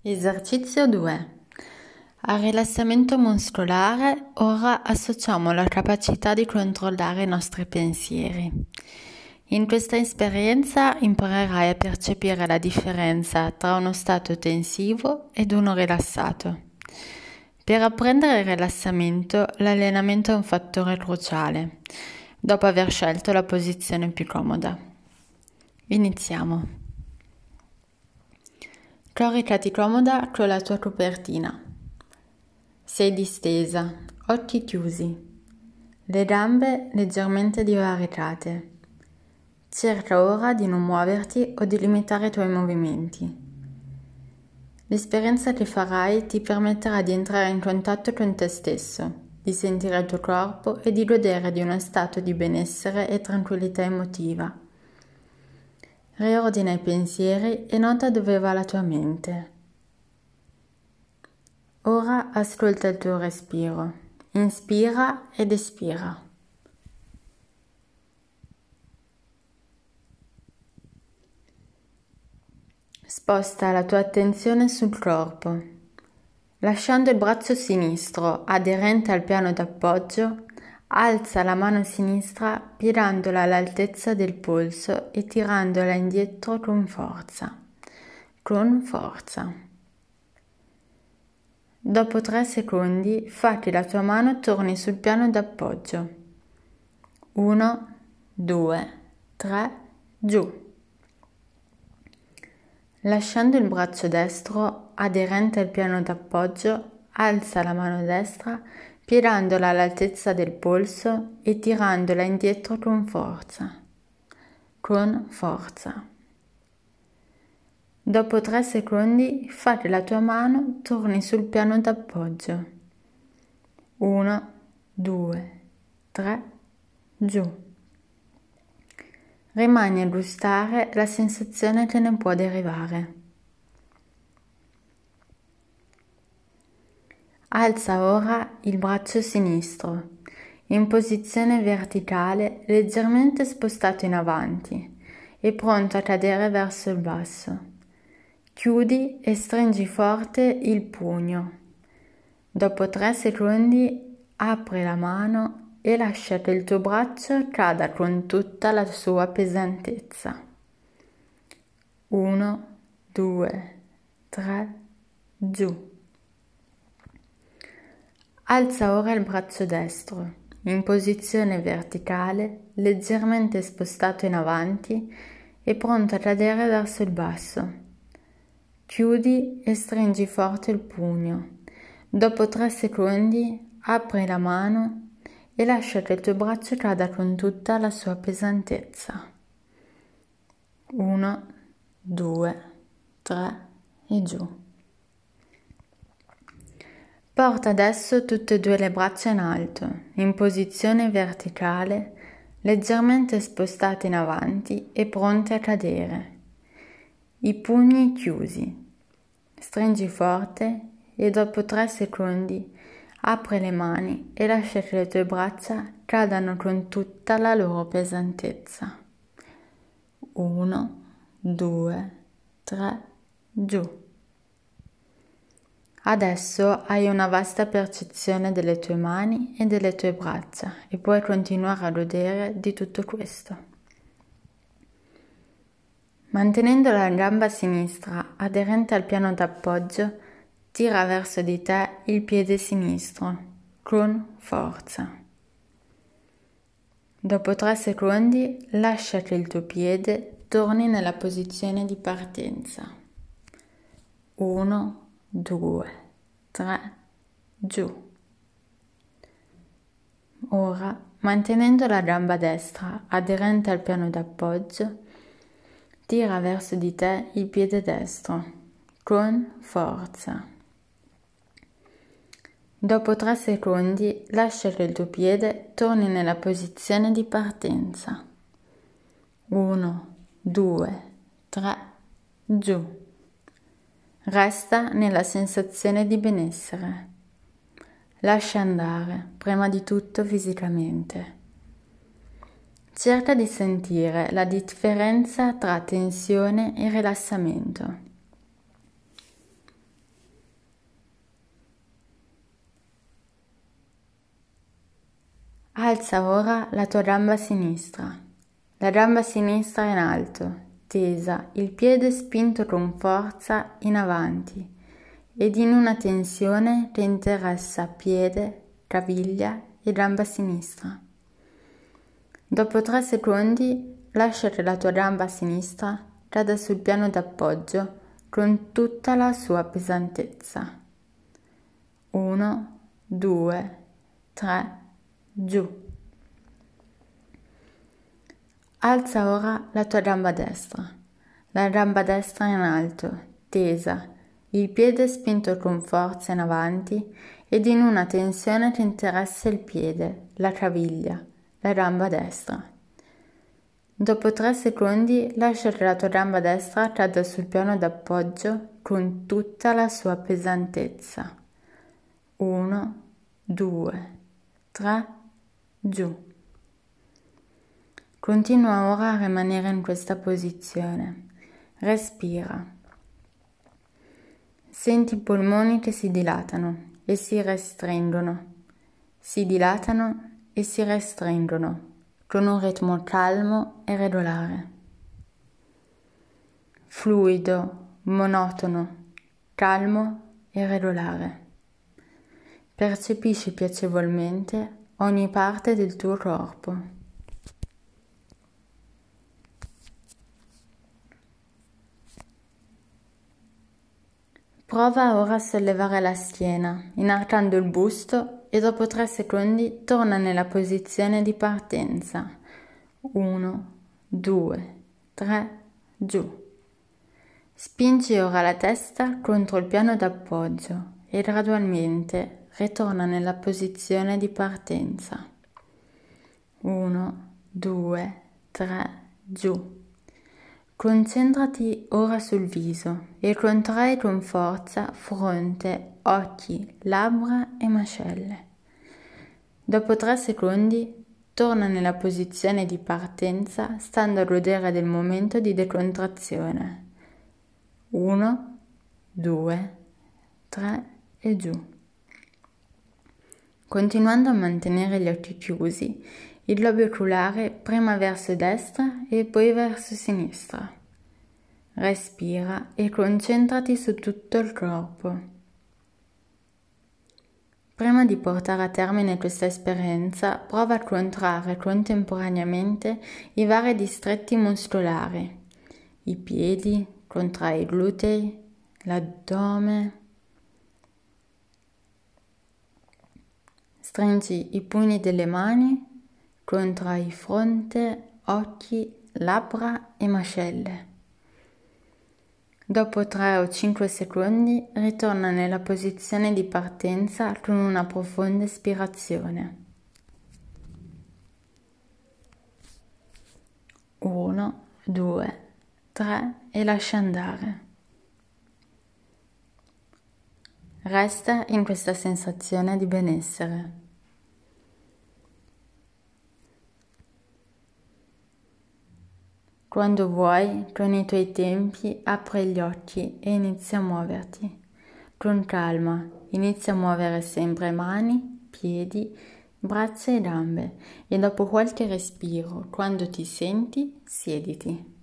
Esercizio 2. Al rilassamento muscolare ora associamo la capacità di controllare i nostri pensieri. In questa esperienza imparerai a percepire la differenza tra uno stato tensivo ed uno rilassato. Per apprendere il rilassamento, l'allenamento è un fattore cruciale, dopo aver scelto la posizione più comoda. Iniziamo. Coricati comoda con la tua copertina. Sei distesa, occhi chiusi, le gambe leggermente divaricate. Cerca ora di non muoverti o di limitare i tuoi movimenti. L'esperienza che farai ti permetterà di entrare in contatto con te stesso, di sentire il tuo corpo e di godere di uno stato di benessere e tranquillità emotiva. Riordina i pensieri e nota dove va la tua mente. Ora ascolta il tuo respiro. Inspira ed espira. Sposta la tua attenzione sul corpo. Lasciando il braccio sinistro aderente al piano d'appoggio, Alza la mano sinistra pirandola all'altezza del polso e tirandola indietro con forza. Con forza. Dopo tre secondi fa che la tua mano torni sul piano d'appoggio. Uno, due, tre, giù. Lasciando il braccio destro aderente al piano d'appoggio, alza la mano destra pirandola all'altezza del polso e tirandola indietro con forza, con forza. Dopo tre secondi fa che la tua mano torni sul piano d'appoggio. Uno, due, tre, giù. Rimani a gustare la sensazione che ne può derivare. Alza ora il braccio sinistro in posizione verticale leggermente spostato in avanti e pronto a cadere verso il basso. Chiudi e stringi forte il pugno. Dopo tre secondi apri la mano e lascia che il tuo braccio cada con tutta la sua pesantezza. Uno, due, tre, giù. Alza ora il braccio destro in posizione verticale, leggermente spostato in avanti e pronto a cadere verso il basso. Chiudi e stringi forte il pugno. Dopo tre secondi apri la mano e lascia che il tuo braccio cada con tutta la sua pesantezza. Uno, due, tre e giù. Porta adesso tutte e due le braccia in alto, in posizione verticale, leggermente spostate in avanti e pronte a cadere. I pugni chiusi. Stringi forte e dopo tre secondi apri le mani e lascia che le tue braccia cadano con tutta la loro pesantezza. Uno, due, tre, giù. Adesso hai una vasta percezione delle tue mani e delle tue braccia e puoi continuare a godere di tutto questo. Mantenendo la gamba sinistra aderente al piano d'appoggio, tira verso di te il piede sinistro con forza. Dopo tre secondi lascia che il tuo piede torni nella posizione di partenza. Uno, 2, 3, giù. Ora, mantenendo la gamba destra aderente al piano d'appoggio, tira verso di te il piede destro con forza. Dopo 3 secondi lascia che il tuo piede torni nella posizione di partenza. 1, 2, 3, giù. Resta nella sensazione di benessere. Lascia andare, prima di tutto fisicamente. Cerca di sentire la differenza tra tensione e rilassamento. Alza ora la tua gamba sinistra, la gamba sinistra in alto tesa, il piede spinto con forza in avanti ed in una tensione che interessa piede, caviglia e gamba sinistra. Dopo tre secondi lascia che la tua gamba sinistra cada sul piano d'appoggio con tutta la sua pesantezza. Uno, due, tre, giù. Alza ora la tua gamba destra, la gamba destra in alto, tesa, il piede spinto con forza in avanti ed in una tensione che interessa il piede, la caviglia, la gamba destra. Dopo tre secondi lascia che la tua gamba destra cada sul piano d'appoggio con tutta la sua pesantezza. Uno, due, tre, giù. Continua ora a rimanere in questa posizione. Respira. Senti i polmoni che si dilatano e si restringono. Si dilatano e si restringono con un ritmo calmo e regolare. Fluido, monotono, calmo e regolare. Percepisci piacevolmente ogni parte del tuo corpo. Prova ora a sollevare la schiena, inarcando il busto e dopo 3 secondi torna nella posizione di partenza. 1, 2, 3, giù. Spingi ora la testa contro il piano d'appoggio e gradualmente ritorna nella posizione di partenza. 1, 2, 3, giù. Concentrati ora sul viso e contrai con forza fronte, occhi, labbra e mascelle. Dopo tre secondi torna nella posizione di partenza stando a godere del momento di decontrazione. 1, 2, 3 e giù. Continuando a mantenere gli occhi chiusi, il globo oculare prima verso destra e poi verso sinistra. Respira e concentrati su tutto il corpo. Prima di portare a termine questa esperienza, prova a contrarre contemporaneamente i vari distretti muscolari, i piedi, contrai i glutei, l'addome. Stringi i pugni delle mani contrai fronte, occhi, labbra e mascelle. Dopo 3 o 5 secondi ritorna nella posizione di partenza con una profonda espirazione. 1, 2, 3 e lascia andare. Resta in questa sensazione di benessere. Quando vuoi, con i tuoi tempi, apri gli occhi e inizia a muoverti. Con calma, inizia a muovere sempre mani, piedi, braccia e gambe e dopo qualche respiro, quando ti senti, siediti.